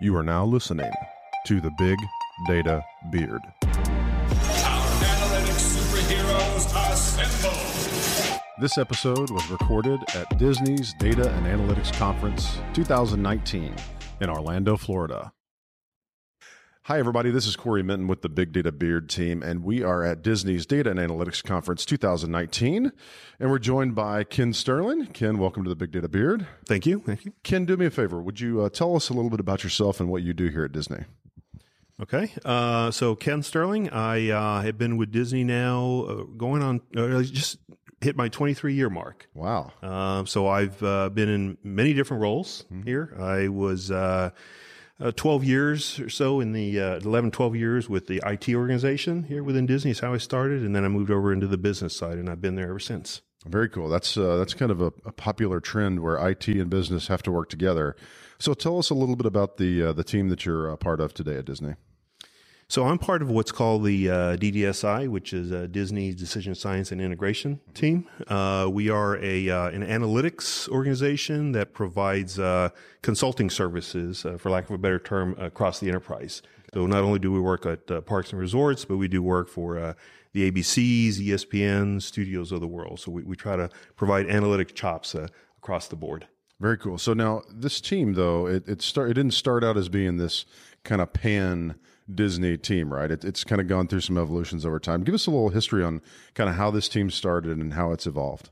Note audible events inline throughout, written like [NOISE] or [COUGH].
You are now listening to the Big Data Beard. This episode was recorded at Disney's Data and Analytics Conference 2019 in Orlando, Florida. Hi, everybody. This is Cory Minton with the Big Data Beard team, and we are at Disney's Data and Analytics Conference 2019. And we're joined by Ken Sterling. Ken, welcome to the Big Data Beard. Thank you. Thank you. Ken, do me a favor. Would you uh, tell us a little bit about yourself and what you do here at Disney? Okay. Uh, so Ken Sterling, I uh, have been with Disney now, uh, going on uh, just hit my 23 year mark. Wow. Uh, so I've uh, been in many different roles here. I was uh, uh, 12 years or so in the uh, 11, 12 years with the IT organization here within Disney is how I started. And then I moved over into the business side and I've been there ever since. Very cool. That's uh, that's kind of a, a popular trend where IT and business have to work together. So tell us a little bit about the uh, the team that you're a part of today at Disney. So I'm part of what's called the uh, DDSI, which is uh, Disney Decision Science and Integration Team. Uh, we are a uh, an analytics organization that provides uh, consulting services, uh, for lack of a better term, across the enterprise. So not only do we work at uh, parks and resorts, but we do work for uh, the ABCs, ESPN, studios of the world. So we, we try to provide analytic chops uh, across the board. Very cool. So now this team, though, it it start it didn't start out as being this kind of pan Disney team, right? It, it's kind of gone through some evolutions over time. Give us a little history on kind of how this team started and how it's evolved.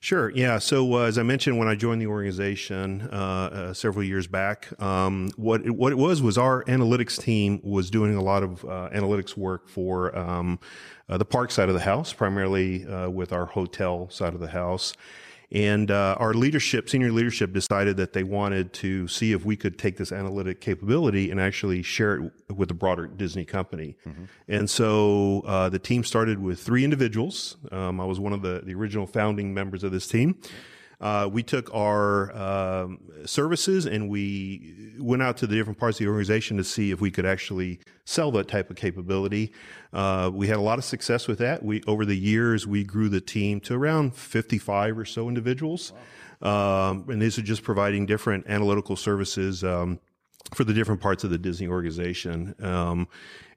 Sure. Yeah. So uh, as I mentioned, when I joined the organization uh, uh, several years back, um, what it, what it was was our analytics team was doing a lot of uh, analytics work for um, uh, the park side of the house, primarily uh, with our hotel side of the house. And uh, our leadership, senior leadership, decided that they wanted to see if we could take this analytic capability and actually share it with the broader Disney company. And so uh, the team started with three individuals. Um, I was one of the, the original founding members of this team. Uh, we took our um, services and we went out to the different parts of the organization to see if we could actually sell that type of capability. Uh, we had a lot of success with that. We over the years we grew the team to around 55 or so individuals, um, and these are just providing different analytical services. Um, for the different parts of the Disney organization. Um,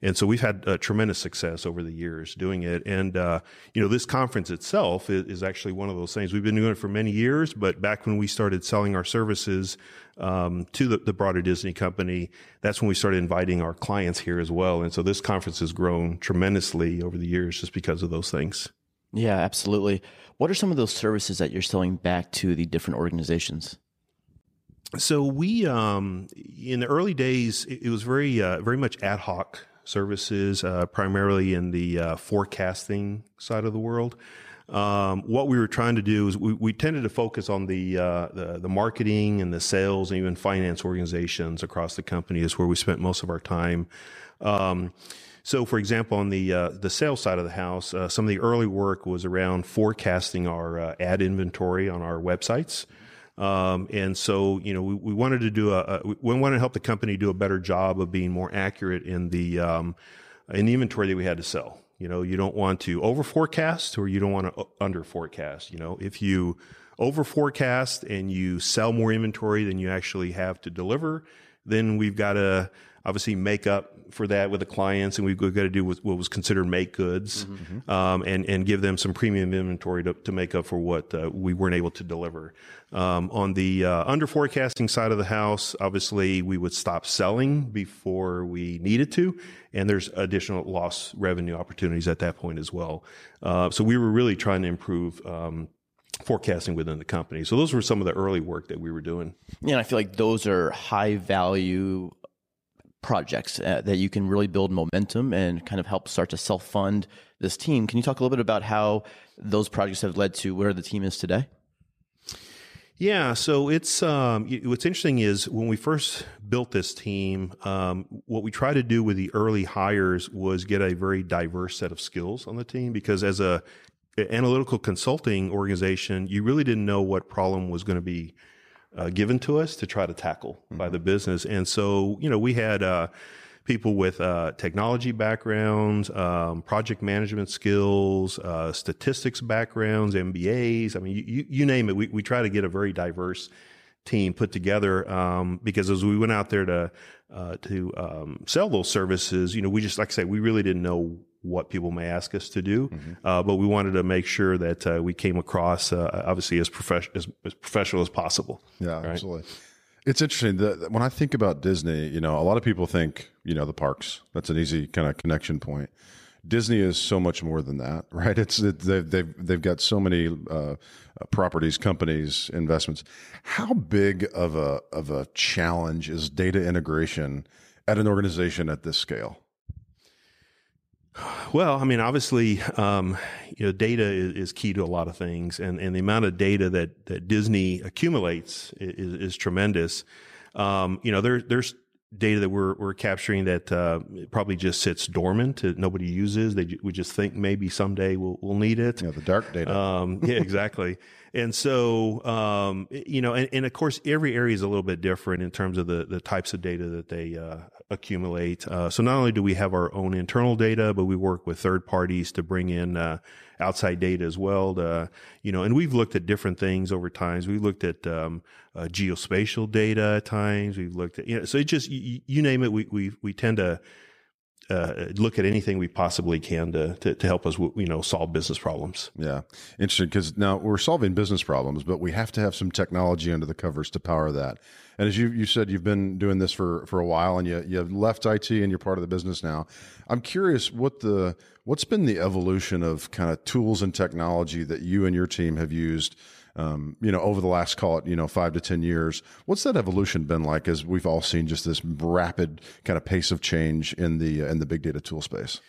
and so we've had uh, tremendous success over the years doing it. And, uh, you know, this conference itself is, is, actually one of those things. We've been doing it for many years, but back when we started selling our services um, to the, the broader Disney company, that's when we started inviting our clients here as well. And so this conference has grown tremendously over the years just because of those things. Yeah, absolutely. What are some of those services that you're selling back to the different organizations? So we, um, in the early days, it, it was very, uh, very much ad hoc services, uh, primarily in the uh, forecasting side of the world. Um, what we were trying to do is we, we tended to focus on the, uh, the, the marketing and the sales and even finance organizations across the company is where we spent most of our time. Um, so, for example, on the uh, the sales side of the house, uh, some of the early work was around forecasting our uh, ad inventory on our websites. Um, and so, you know, we, we wanted to do a, a, we wanted to help the company do a better job of being more accurate in the, um, in the inventory that we had to sell. You know, you don't want to over forecast or you don't want to under forecast. You know, if you over forecast and you sell more inventory than you actually have to deliver, then we've got to obviously make up for that with the clients, and we've got to do what was considered make goods, mm-hmm. um, and and give them some premium inventory to, to make up for what uh, we weren't able to deliver. Um, on the uh, under forecasting side of the house, obviously we would stop selling before we needed to, and there's additional loss revenue opportunities at that point as well. Uh, so we were really trying to improve. Um, forecasting within the company. So those were some of the early work that we were doing. Yeah, and I feel like those are high value projects uh, that you can really build momentum and kind of help start to self fund this team. Can you talk a little bit about how those projects have led to where the team is today? Yeah, so it's um, what's interesting is when we first built this team, um, what we tried to do with the early hires was get a very diverse set of skills on the team because as a analytical consulting organization, you really didn't know what problem was going to be uh, given to us to try to tackle mm-hmm. by the business. And so, you know, we had uh, people with uh, technology backgrounds, um, project management skills, uh, statistics backgrounds, MBAs. I mean, you, you name it. We, we try to get a very diverse team put together um, because as we went out there to uh, to um, sell those services, you know, we just like I say, we really didn't know what people may ask us to do, uh, but we wanted to make sure that uh, we came across uh, obviously as, profes- as, as professional as possible. Yeah, absolutely. It's interesting that when I think about Disney, you know, a lot of people think, you know, the parks. That's an easy kind of connection point. Disney is so much more than that, [LAUGHS] right? It's it, they've they've they've got so many uh, properties, companies, investments. How big of a of a challenge is data integration at an organization at this scale? Well, I mean, obviously, um, you know, data is, is, key to a lot of things, and, and the amount of data that, that Disney accumulates is, is tremendous. Um, you know, there, there's data that we're, we're capturing that uh, probably just sits dormant that nobody uses. They we just think maybe someday we'll, we'll need it. Yeah, the dark data. Um, yeah, [LAUGHS] exactly. and so, um, you know, and, and, of course, every area is a little bit different in terms of the, the types of data that they uh, accumulate. Uh, so not only do we have our own internal data, but we work with third parties to bring in uh, outside data as well. To, you know, and we've looked at different things over times. We've looked at um, uh, geospatial data at times. We've looked at you know, so it just you, you name it. We we we tend to. Uh, look at anything we possibly can to, to, to help us, you know, solve business problems. Yeah, interesting because now we're solving business problems, but we have to have some technology under the covers to power that. And as you you said, you've been doing this for for a while, and you you have left IT and you're part of the business now. I'm curious what the what's been the evolution of kind of tools and technology that you and your team have used um, you know, over the last call it, you know, five to 10 years. What's that evolution been like as we've all seen just this rapid kind of pace of change in the, uh, in the big data tool space?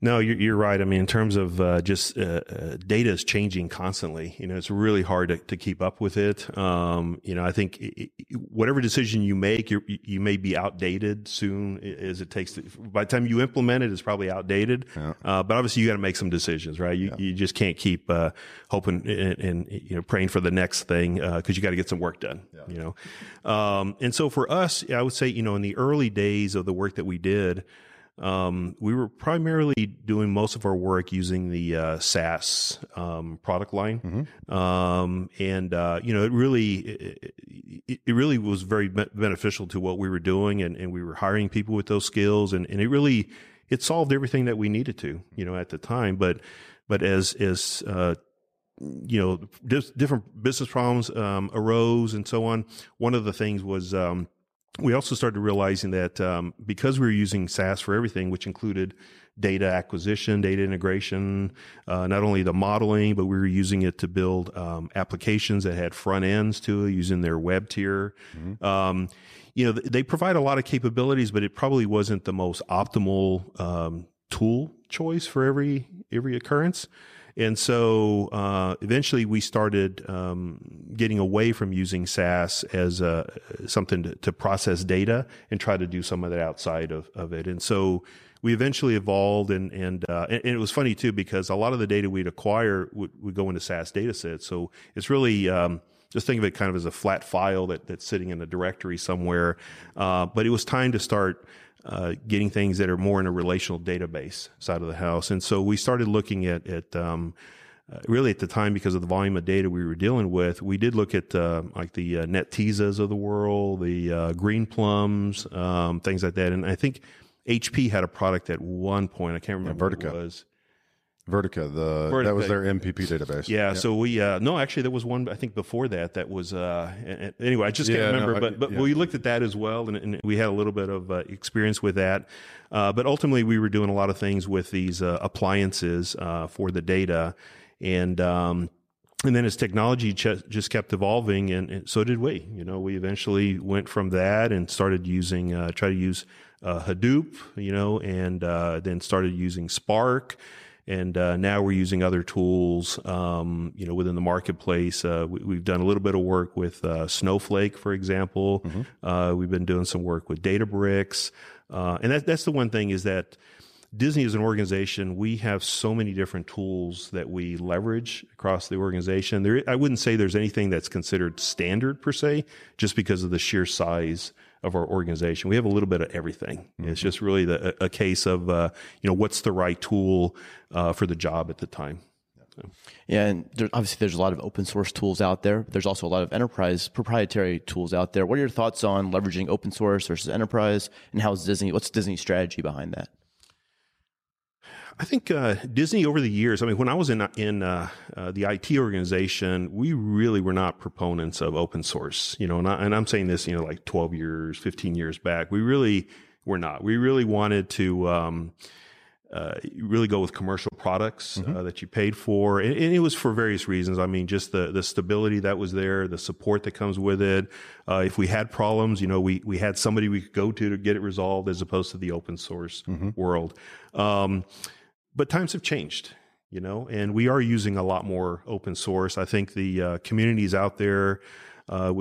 No, you're, you're right. I mean, in terms of uh, just uh, uh, data is changing constantly. You know, it's really hard to, to keep up with it. Um, you know, I think it, whatever decision you make, you you may be outdated soon as it takes. To, by the time you implement it, it's probably outdated. Yeah. Uh, but obviously, you got to make some decisions, right? You, yeah. you just can't keep uh, hoping and, and, you know praying for the next thing because you got to get some work done. Yeah. You know, um, and so for us, I would say, you know, in the early days of the work that we did. Um, we were primarily doing most of our work using the uh, SAS um, product line, mm-hmm. um, and uh, you know it really it, it, really was very beneficial to what we were doing, and, and we were hiring people with those skills, and, and it really it solved everything that we needed to, you know, at the time. But but as as uh, you know, different business problems um, arose and so on. One of the things was um, we also started realizing that um, because we were using SAS for everything, which included data acquisition, data integration, uh, not only the modeling, but we were using it to build um, applications that had front ends to it using their web tier. Mm-hmm. Um, you know, they provide a lot of capabilities, but it probably wasn't the most optimal um, tool choice for every every occurrence. And so uh, eventually we started um, getting away from using SAS as a, something to, to, process data and try to do some of that outside of, of it. And so we eventually evolved and, and, uh, and, it was funny too, because a lot of the data we'd acquire would, would go into SAS data sets. So it's really, um, just think of it kind of as a flat file that, that's sitting in a directory somewhere. Uh, but it was time to start uh, getting things that are more in a relational database side of the house. And so we started looking at, at um, uh, really at the time because of the volume of data we were dealing with, we did look at uh, like the uh, Netezzas of the world, the uh, Greenplums, um, things like that. And I think HP had a product at one point. I can't remember yeah, what it was. Vertica, the Vertica. that was their MPP database. Yeah, yep. so we uh, no, actually there was one I think before that that was uh, anyway I just can't remember, no, but but yeah. we looked at that as well, and, and we had a little bit of uh, experience with that. Uh, but ultimately, we were doing a lot of things with these uh, appliances uh, for the data, and um, and then as technology ch- just kept evolving, and, and, so did we. You know, we eventually went from that and started using try to use Hadoop, you know, and then started using Spark and uh, now we're using other tools, um, you know, within the marketplace. Uh, we, have done a little bit of work with uh, Snowflake, for example. Mm-hmm. Uh, we've been doing some work with Databricks, uh, and that, that's the one thing is that Disney as an organization, we have so many different tools that we leverage across the organization. There, I wouldn't say there's anything that's considered standard per se, just because of the sheer size of our organization. We have a little bit of everything. Mm-hmm. It's just really the, a, a case of uh, you know what's the right tool uh, for the job at the time. Yeah, and there, obviously there's a lot of open source tools out there. There's also a lot of enterprise proprietary tools out there. What are your thoughts on leveraging open source versus enterprise, and how's Disney? What's Disney's strategy behind that? I think uh, Disney over the years. I mean, when I was in in uh, uh, the IT organization, we really were not proponents of open source. You know, and, I, am saying this, you know, like 12 years, 15 years back, we really were not. We really wanted to. Um, uh, really go with commercial products uh, mm-hmm. that you paid for, and, and, it was for various reasons. I mean, just the the stability that was there, the support that comes with it. Uh, if we had problems, you know, we we had somebody we could go to to get it resolved, as opposed to the open source mm-hmm. world. Um, but times have changed, you know, and we are using a lot more open source. I think the uh, communities out there uh,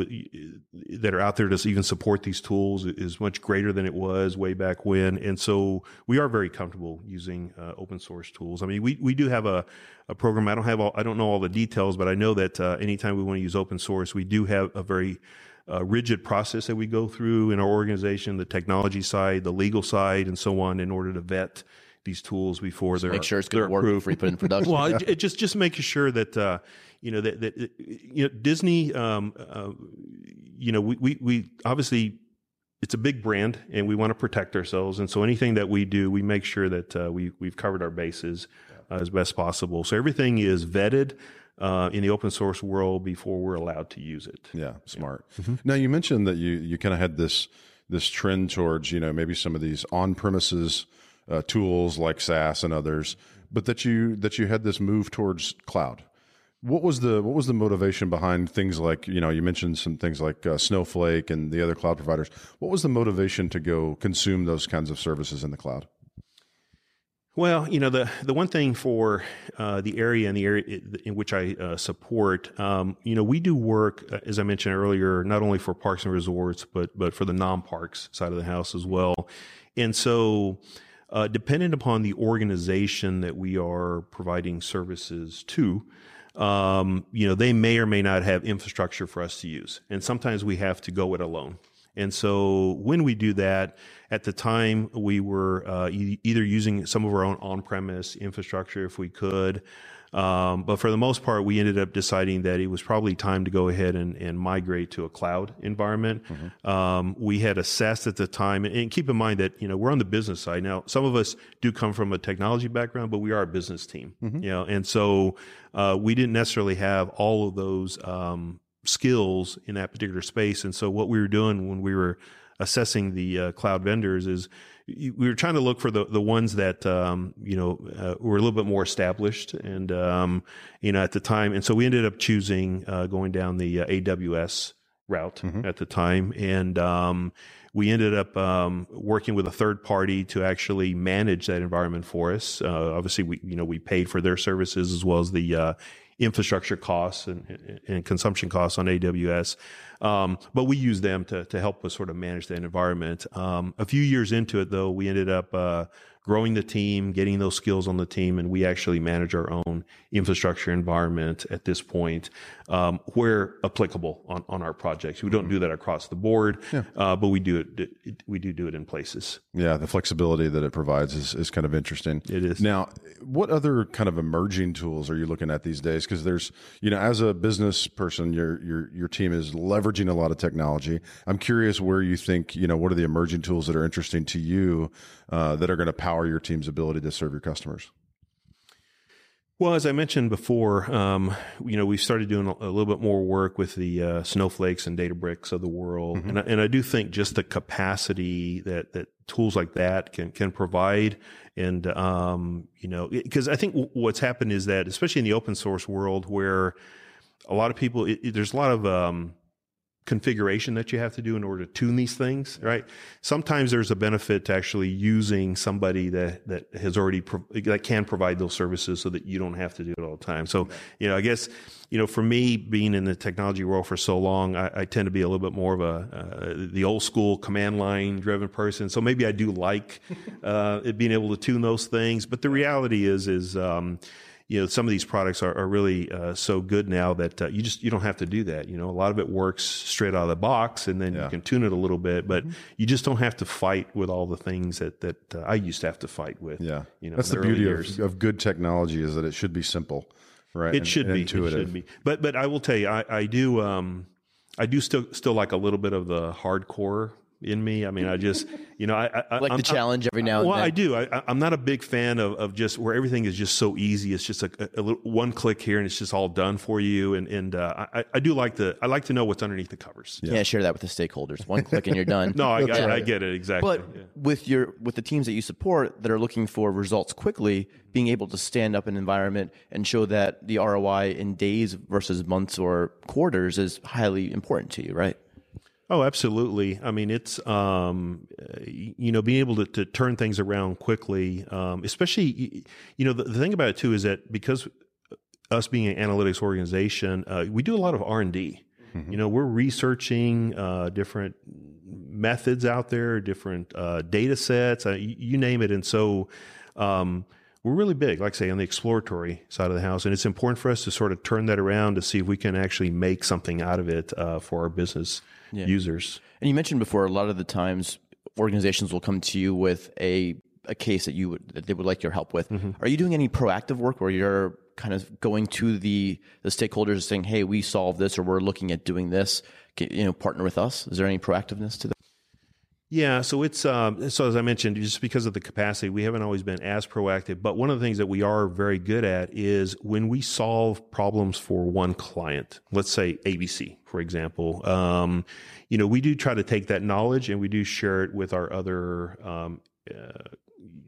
that are out there to even support these tools is much greater than it was way back when, and so we are very comfortable using uh, open source tools. I mean, we we do have a, a program. I don't have all, I don't know all the details, but I know that uh, anytime we want to use open source, we do have a very uh, rigid process that we go through in our organization, the technology side, the legal side, and so on, in order to vet these tools before just they're make sure it's going to work before you put it in production. well, it, it, just just making sure that uh, you know that, that you know Disney, um, uh, you know, we, we we obviously it's a big brand and we want to protect ourselves, and so anything that we do, we make sure that uh, we we've covered our bases uh, as best possible. So everything is vetted. Uh, in the open source world before we're allowed to use it. Yeah, smart. Yeah. Mm-hmm. Now you mentioned that you you kind of had this this trend towards you know maybe some of these on premises uh, tools like SAS and others, but that you that you had this move towards cloud. What was the what was the motivation behind things like you know you mentioned some things like uh, Snowflake and the other cloud providers. What was the motivation to go consume those kinds of services in the cloud? Well, you know the the one thing for uh, the area and the area in which I uh, support, um, you know, we do work uh, as I mentioned earlier, not only for parks and resorts, but but for the non parks side of the house as well, and so uh, dependent upon the organization that we are providing services to, um, you know, they may or may not have infrastructure for us to use. And sometimes we have to go it alone. And so when we do that, at the time we were uh, e- either using some of our own on-premise infrastructure if we could, um, but for the most part, we ended up deciding that it was probably time to go ahead and, and migrate to a cloud environment. Mm-hmm. Um, we had assessed at the time, and, and, keep in mind that you know we're on the business side now. Some of us do come from a technology background, but we are a business team, mm-hmm. you know, and so uh, we didn't necessarily have all of those um, skills in that particular space. And so what we were doing when we were assessing the uh, cloud vendors is we were trying to look for the, the ones that um, you know uh, were a little bit more established and um, you know at the time and so we ended up choosing uh, going down the uh, AWS route mm-hmm. at the time and um, we ended up um, working with a third party to actually manage that environment for us. Uh, obviously, we you know we paid for their services as well as the uh, infrastructure costs and, and consumption costs on AWS. Um, but we use them to, to help us sort of manage that environment. Um, a few years into it, though, we ended up uh, growing the team, getting those skills on the team, and we actually manage our own infrastructure environment at this point, um, where applicable on, on our projects. We don't do that across the board, yeah. uh, but we do it, We do do it in places. Yeah, the flexibility that it provides is, is kind of interesting. It is. Now, what other kind of emerging tools are you looking at these days? Because there's, you know, as a business person, your your your team is leveraging a lot of technology. I'm curious where you think, you know, what are the emerging tools that are interesting to you uh, that are going to power your team's ability to serve your customers? Well, as I mentioned before, um, you know, we've started doing a, a, little bit more work with the uh, snowflakes and Databricks of the world, mm-hmm. and, I, and I do think just the capacity that that tools like that can can provide, and um, you know, because I think w- what's happened is that, especially in the open source world, where a lot of people, it, it, there's a lot of um, configuration that you have to do in order to tune these things, right? Sometimes there's a benefit to actually using somebody that, that has already, pro- that can provide those services so that you don't have to do it all the time. So, you know, I guess, you know, for me, being in the technology world for so long, I, I tend to be a little bit more of a, uh, the old school command line driven person. So maybe I do like, [LAUGHS] uh, being able to tune those things. But the reality is, is, um, you know some of these products are, are really uh, so good now that uh, you just you don't have to do that you know a lot of it works straight out of the box and then yeah. you can tune it a little bit but mm-hmm. you just don't have to fight with all the things that that uh, I used to have to fight with yeah you know that's the, the beauty of, of, good technology is that it should be simple right? It and- should and be. intuitive. It should be. But but I will tell you, I, I do um I do still still like a little bit of the hardcore in me. I mean, I just [LAUGHS] you know I, I Like I'm, the challenge every now and well, then. I do. I, I- I'm not a big fan of, of just where everything is just so easy. It's just a, a, a little, one click here and it's just all done for you. And and uh, I, I do like the I like to know what's underneath the covers. You can't share that with the stakeholders. One click and you're done. [LAUGHS] No, I, I, I get it exactly. But Yeah. with your with the teams that you support that are looking for results quickly, being able to stand up an environment and show that the ROI in days versus months or quarters is highly important to you, right? Oh, absolutely. I mean, it's um, you know being able to, to turn things around quickly, um, especially you know the, the thing about it too is that because us being an analytics organization, uh, we do a lot of R and D. You know, we're researching uh, different methods out there, different uh, data sets, uh, you, you name it, and so. Um, we're really big, like I say, on the exploratory side of the house, and it's important for us to sort of turn that around to see if we can actually make something out of it uh, for our business users. And you mentioned before, a lot of the times organizations will come to you with a a case that you would that they would like your help with. Mm-hmm. Are you doing any proactive work where you're kind of going to the the stakeholders and saying, "Hey, we solved this, or we're looking at doing this. Can, you know, partner with us." Is there any proactiveness to that? Yeah, so it's um, so as I mentioned, just because of the capacity, we haven't always been as proactive. But one of the things that we are very good at is when we solve problems for one client. Let's say ABC, for example. Um, you know, we do try to take that knowledge and we do share it with our other um, uh,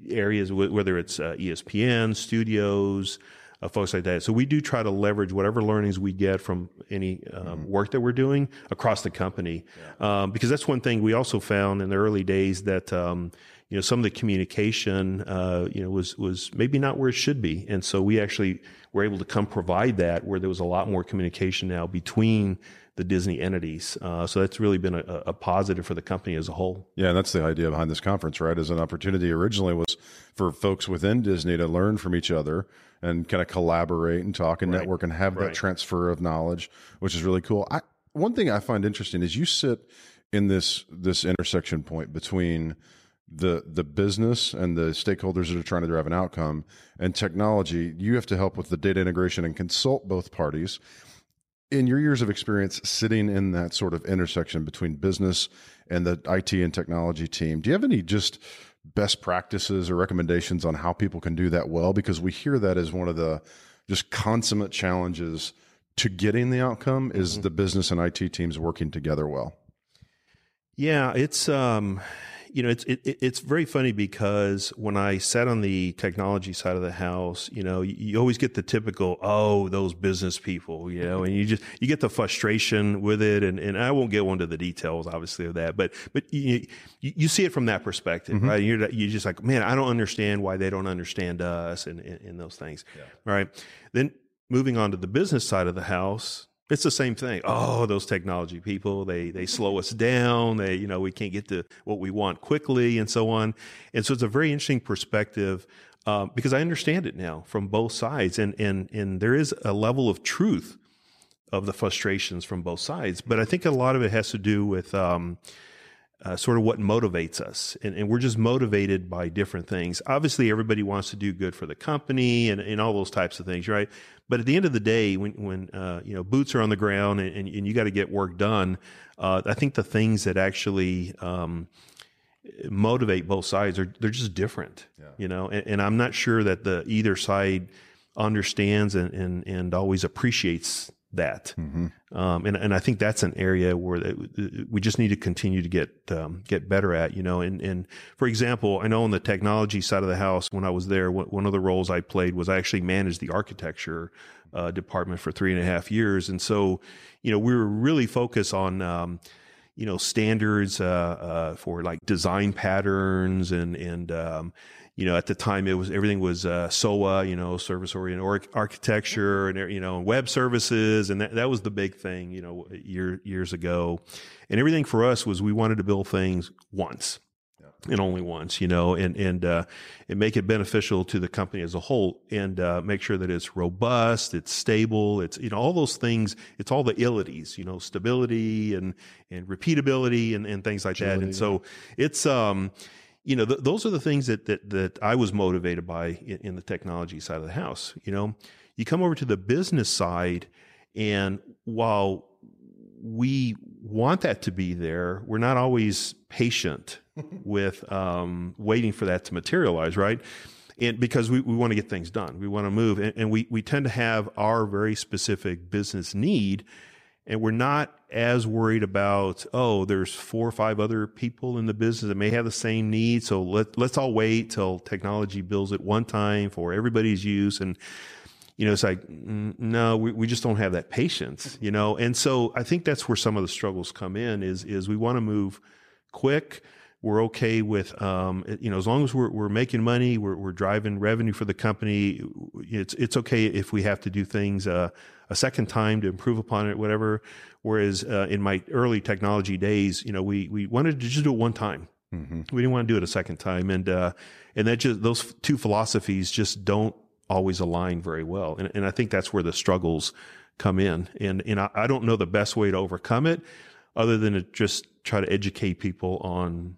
areas, wh- whether it's uh, ESPN, studios, uh, folks like that. So we do try to leverage whatever learnings we get from any um, work that we're doing across the company, um, because that's one thing we also found in the early days that um, you know some of the communication uh, you know was was maybe not where it should be, and so we actually were able to come provide that where there was a lot more communication now between the Disney entities. Uh, so that's really been a, a positive for the company as a whole. Yeah, and that's the idea behind this conference, right? As an opportunity originally was for folks within Disney to learn from each other and kind of collaborate and talk and network and have that transfer of knowledge, which is really cool. I one thing I find interesting is you sit in this this intersection point between the the business and the stakeholders that are trying to drive an outcome and technology. You have to help with the data integration and consult both parties in your years of experience sitting in that sort of intersection between business and the IT and technology team, do you have any just best practices or recommendations on how people can do that well? Because we hear that as one of the just consummate challenges to getting the outcome is the business and IT teams working together well. Yeah, it's um, you know, it's it, it- it's very funny because when I sat on the technology side of the house, you know, you, you always get the typical, oh, those business people, you know, and you just you get the frustration with it, and, and I won't get into the details, obviously, of that, but but you you, you see it from that perspective, mm-hmm. right? You're you're just like, man, I don't understand why they don't understand us, and and, and those things, right? Then moving on to the business side of the house, it's the same thing. Oh, those technology people, they they slow us down. They, you know, we can't get to what we want quickly and so on. And so it's a very interesting perspective um, because I understand it now from both sides. And and and there is a level of truth of the frustrations from both sides. But I think a lot of it has to do with um, uh, sort of what motivates us. And, and we're just motivated by different things. Obviously, everybody wants to do good for the company and, and all those types of things, right? But at the end of the day, when, when uh, you know boots are on the ground and, and, and you got to get work done, uh, I think the things that actually um, motivate both sides are they're just different, you know. And, and I'm not sure that the either side understands and and, and always appreciates that. Um, and and I think that's an area where that- we just need to continue to get um, get better at. You know, and and for example, I know on the technology side of the house, when I was there, one one of the roles I played was I actually managed the architecture uh, department for three and a half years, and so you know we were really focused on. Um, you know standards uh, uh, for like design patterns and and um, you know at the time it was everything was uh, SOA you know service oriented or- architecture and you know web services and that, that was the big thing you know year, years ago. And everything for us was we wanted to build things once and only once, you know, and and uh, and make it beneficial to the company as a whole, and uh, make sure that it's robust, it's stable, it's you know all those things. It's all the illities, you know, stability and and repeatability and, and things like that. And so it's um, you know, th- those are the things that that that I was motivated by in, in the technology side of the house. You know, you come over to the business side, and while we want that to be there, we're not always patient with um, waiting for that to materialize, right? And because we, we want to get things done, we want to move, and, and we we tend to have our very specific business need, and we're not as worried about oh, there's four or five other people in the business that may have the same need, so let let's all wait till technology builds it one time for everybody's use and you know, it's like, no, we, we just don't have that patience, you know? And so I think that's where some of the struggles come in is, is we want to move quick. We're okay with, um, you know, as long as we're, we're making money, we're, we're driving revenue for the company. It's, it's okay if we have to do things, uh, a second time to improve upon it, whatever. Whereas, uh, in my early technology days, you know, we, we wanted to just do it one time. Mm-hmm. We didn't want to do it a second time. And, uh, and that just, those two philosophies just don't always align very well. And, and I think that's where the struggles come in. And, and I, I don't know the best way to overcome it other than to just try to educate people on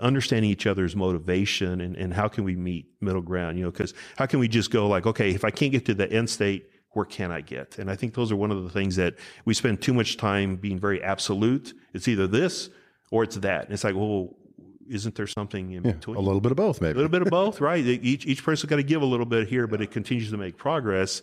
understanding each other's motivation and, and how can we meet middle ground, you know, because how can we just go like, okay, if I can't get to the end state, where can I get? And I think those are one of the things that we spend too much time being very absolute. It's either this or it's that. And it's like, well, isn't there something in Yeah, between? a little bit of both, maybe. a little bit of both, [LAUGHS] right? Each each person's got to give a little bit here, but it continues to make progress.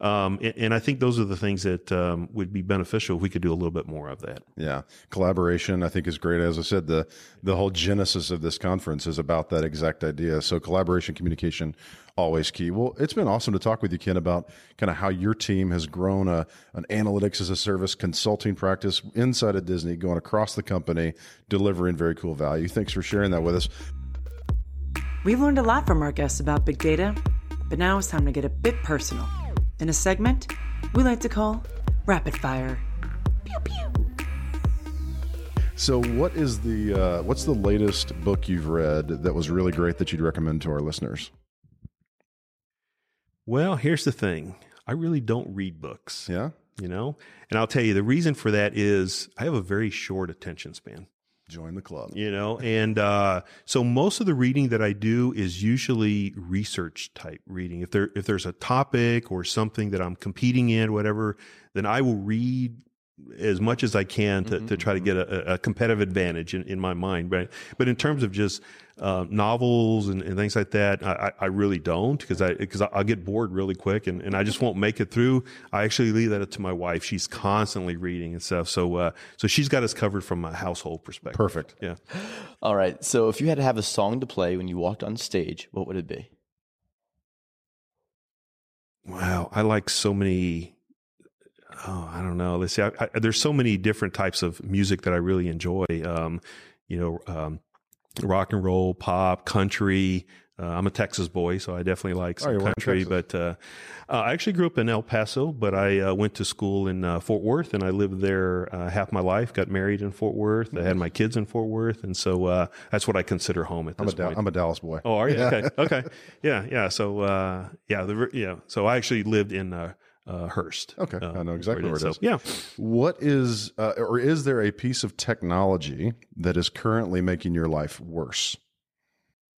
Um, and, and I think those are the things that um, would be beneficial if we could do a little bit more of that. Yeah, collaboration I think is great. As I said, the the whole genesis of this conference is about that exact idea. So collaboration, communication, always key. Well, it's been awesome to talk with you, Ken, about kind of how your team has grown a an analytics as a service consulting practice inside of Disney, going across the company, delivering very cool value. Thanks for sharing that with us. We've learned a lot from our guests about big data, but now it's time to get a bit personal. In a segment we like to call Rapid Fire. Pew pew. So, what is the uh, what's the latest book you've read that was really great that you'd recommend to our listeners? Well, here's the thing: I really don't read books. Yeah, You know, and I'll tell you the reason for that is I have a very short attention span. Join the club. you know and uh, so most of the reading that i do is usually research type reading if there if there's a topic or something that i'm competing in whatever then i will read as much as I can to, to try to get a, a competitive advantage in, in my mind. But but in terms of just uh, novels and, and things like that, I, I I really don't because I because I'll get bored really quick and, and I just won't make it through. I actually leave that up to my wife. She's constantly reading and stuff. So uh, so she's got us covered from a household perspective. Perfect. Yeah. [GASPS] All right. So if you had to have a song to play when you walked on stage, what would it be? Wow, I like so many. Oh, I don't know. Let's see. I, I, there's so many different types of music that I really enjoy. Um, you know, um, rock and roll, pop, country. Uh, I'm a Texas boy, so I definitely like Oh, some you're country. But uh, uh, I actually grew up in El Paso, but I uh, went to school in uh, Fort Worth, and I lived there uh, half my life. Got married in Fort Worth. I had my kids in Fort Worth, and so uh, that's what I consider home at I'm a, this Da- I'm a Dallas boy. Oh, are you? Okay. Okay. [LAUGHS] Yeah. Yeah. So, uh, yeah, the, yeah. So I actually lived in, uh, Hurst. Okay, Uh, I know exactly where it so. Yeah. What is, uh, or is there a piece of technology that is currently making your life worse?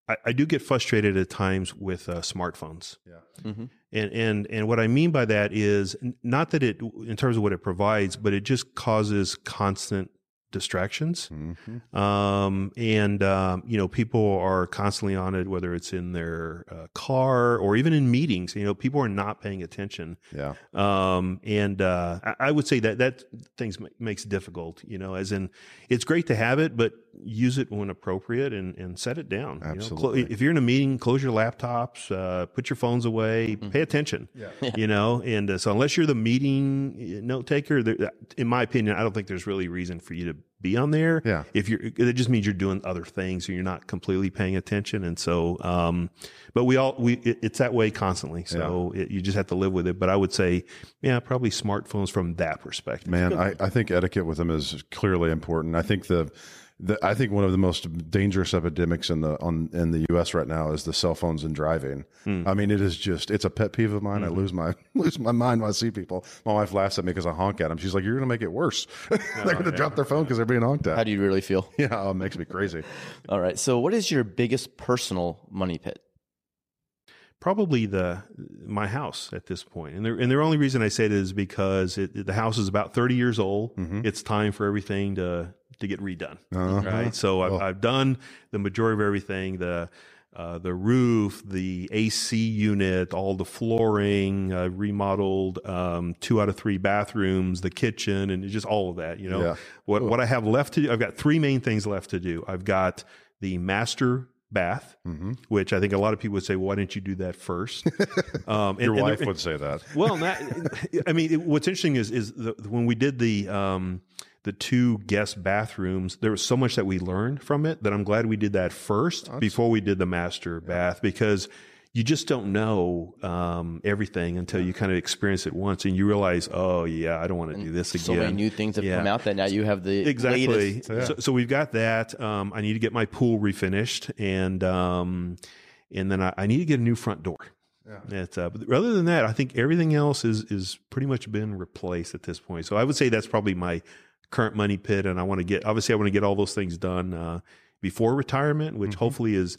I, I do get frustrated at times with uh, smartphones. Yeah. Mhm. And, and, and what I mean by that is not that it, in terms of what it provides, but it just causes constant distractions. Mm-hmm. Um, and, um, you know, people are constantly on it, whether it's in their uh, car or even in meetings, you know, people are not paying attention. Yeah. um, and uh, I, I would say that that things ma- makes it difficult. You know, as in it's great to have it, but use it when appropriate and, and set it down. you know. Clo- Absolutely. if you're in a meeting, close your laptops, uh, put your phones away, pay attention. Yeah. [LAUGHS] You know, and uh, so unless you're the meeting note taker, in my opinion, I don't think there's really reason for you to be on there. Yeah. If you're, it just means you're doing other things and you're not completely paying attention. And so, um, but we all, we, it, it's that way constantly. So it, you just have to live with it. But I would say, yeah, probably smartphones from that perspective. Man, I, I think etiquette with them is clearly important. I think the, the I think one of the most dangerous epidemics in the on in the U.S. right now is the cell phones and driving. Hmm. I mean, it is just it's a pet peeve of mine. I hmm. lose my [LAUGHS] lose my mind when I see people. My wife laughs at me because I honk at them. She's like, "You're going to make it worse. [LAUGHS] they're going to oh, drop their phone because they're being honked at." How do you really feel? [LAUGHS] Yeah, oh, it makes me crazy. All right. So what is your biggest personal money pit? probably the my house at this point. And the and the only reason I say it is because it, the house is about 30 years old. Mm-hmm. It's time for everything to to get redone. Right. So I've, I've done the majority of everything. The uh, the roof, the AC unit, all the flooring, uh, remodeled um, two out of three bathrooms, the kitchen, and just all of that. You know, Yeah. what what I have left to do, I've got three main things left to do. I've got the master bath, Mm-hmm. which I think a lot of people would say, "Why didn't you do that first? [LAUGHS] Um, Your and wife there- would say that. well, not, [LAUGHS] I mean, it, what's interesting is is the, when we did the um, the two guest bathrooms, there was so much that we learned from it that I'm glad we did that first before we did the master bath because you just don't know um, everything until you kind of experience it once and you realize, oh yeah, I don't want to do this again. So many new things have Yeah. come out that now you have the Exactly. latest. So, so we've got that. Um, I need to get my pool refinished, and um, and then I, I need to get a new front door. Yeah. uh, but other than that, I think everything else is is pretty much been replaced at this point. So I would say that's probably my current money pit, and I want to get obviously I want to get all those things done uh, before retirement, which hopefully is.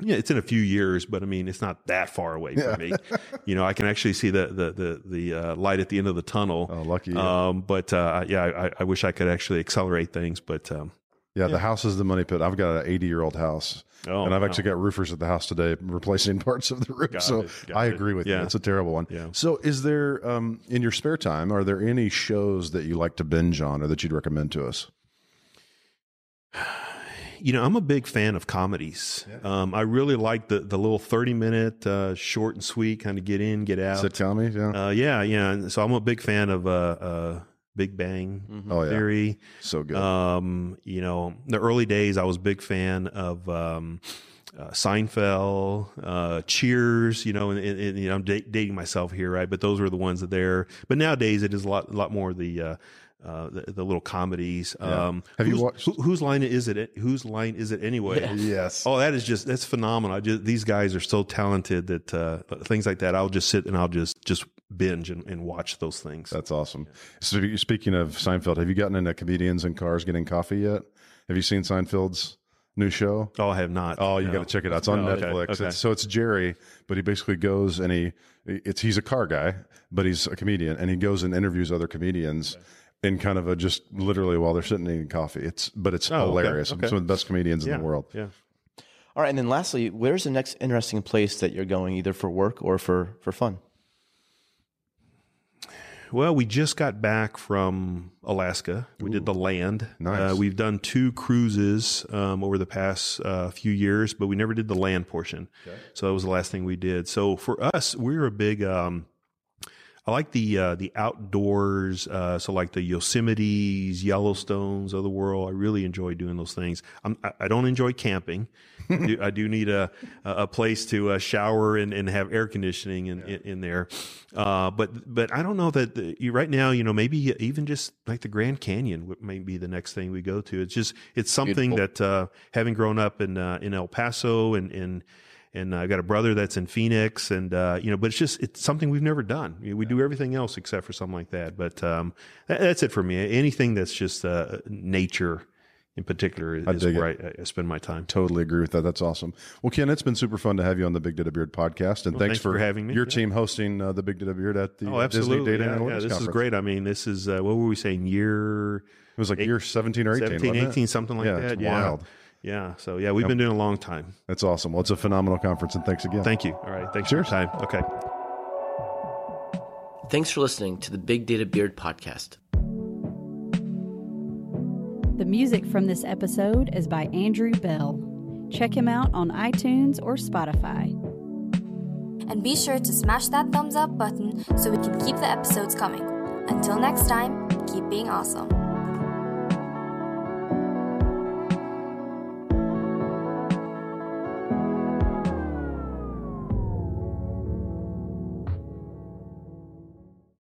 Yeah, it's in a few years, but I mean, it's not that far away for me. [LAUGHS] you know, I can actually see the the the, the uh, light at the end of the tunnel. Oh, lucky you. Um, but uh, yeah, I, I wish I could actually accelerate things, but um, Yeah, the house is the money pit. I've got an 80 year old house. Oh, and I've wow. actually got roofers at the house today replacing [LAUGHS] parts of the roof. Got so it, I it. agree with you. It's a terrible one. Yeah. So is there, um, in your spare time, are there any shows that you like to binge on or that you'd recommend to us? you know, I'm a big fan of comedies. Um, I really like the the little 30 minute uh, short and sweet kind of get in, get out. Sitcom? Yeah. Uh, yeah, yeah. So I'm a big fan of uh, uh, Big Bang oh, yeah. Theory. so good. Um, you know, the early days, I was a big fan of um, uh, Seinfeld, uh, Cheers. You know, and, and, and, you know, I'm da- dating myself here, right? But those were the ones that there. But nowadays, it is a lot, lot more the. Uh, uh, the, the little comedies. Um, Have you watched- who- whose line is it? Whose line is it anyway? [LAUGHS] yes. Oh, that is just that's phenomenal. I just, these guys are so talented that uh, things like that. I'll just sit and I'll just just binge and, and watch those things. That's awesome. So speaking of Seinfeld, have you gotten into comedians in cars getting coffee yet? Have you seen Seinfeld's new show? oh, I have not. Oh, you No. got to check it out. It's on Oh, okay, Netflix. okay. It's, so it's Jerry, but he basically goes and he it's he's a car guy, but he's a comedian, and he goes and interviews other comedians. In kind of a just literally while they're sitting eating coffee. It's but it's Oh, okay, hilarious. okay. Some of the best comedians yeah, in the world. Yeah. All right, and then lastly, where's the next interesting place that you're going, either for work or for for fun? Well, we just got back from Alaska. We did the land. Nice. Uh, we've done two cruises um, over the past uh, few years, but we never did the land portion. Okay. So that was the last thing we did. So for us, we're a big. Um, I like the uh, the outdoors. Uh, so like the Yosemites, Yellowstones of the world. I really enjoy doing those things. I'm, I, I don't enjoy camping. I, do, I do need a a place to uh, shower and, and have air conditioning in, in, in there. Uh, but but I don't know that the, you, right now. You know, maybe even just like the Grand Canyon may be the next thing we go to. It's just it's something Beautiful. that uh, having grown up in uh, in El Paso and and and I've got a brother that's in Phoenix, and uh, you know, but it's just it's something we've never done. We, we do everything else except for something like that. But um, that, that's it for me. Anything that's just uh, nature, in particular, is dig where I, I spend my time. Totally agree with that. That's awesome. Well, Ken, it's been super fun to have you on the Big Data Beard podcast, and thanks, thanks for having me. Your Yeah. team hosting uh, the Big Data Beard at the Oh, uh, absolutely! Disney Data yeah, Analytics yeah, this Conference. is great. I mean, this is uh, what were we saying? Year It was like year seventeen or eighteen, 17, 18, something like yeah, that. It's yeah, wild. Yeah. So yeah, we've been doing a long time. That's awesome. Well, it's a phenomenal conference, and thanks again. Thank you. All right, thanks Cheers. for your time. Okay. Thanks for listening to the Big Data Beard podcast. The music from this episode is by Andrew Bell. Check him out on iTunes or Spotify. And be sure to smash that thumbs up button so we can keep the episodes coming. Until next time, keep being awesome.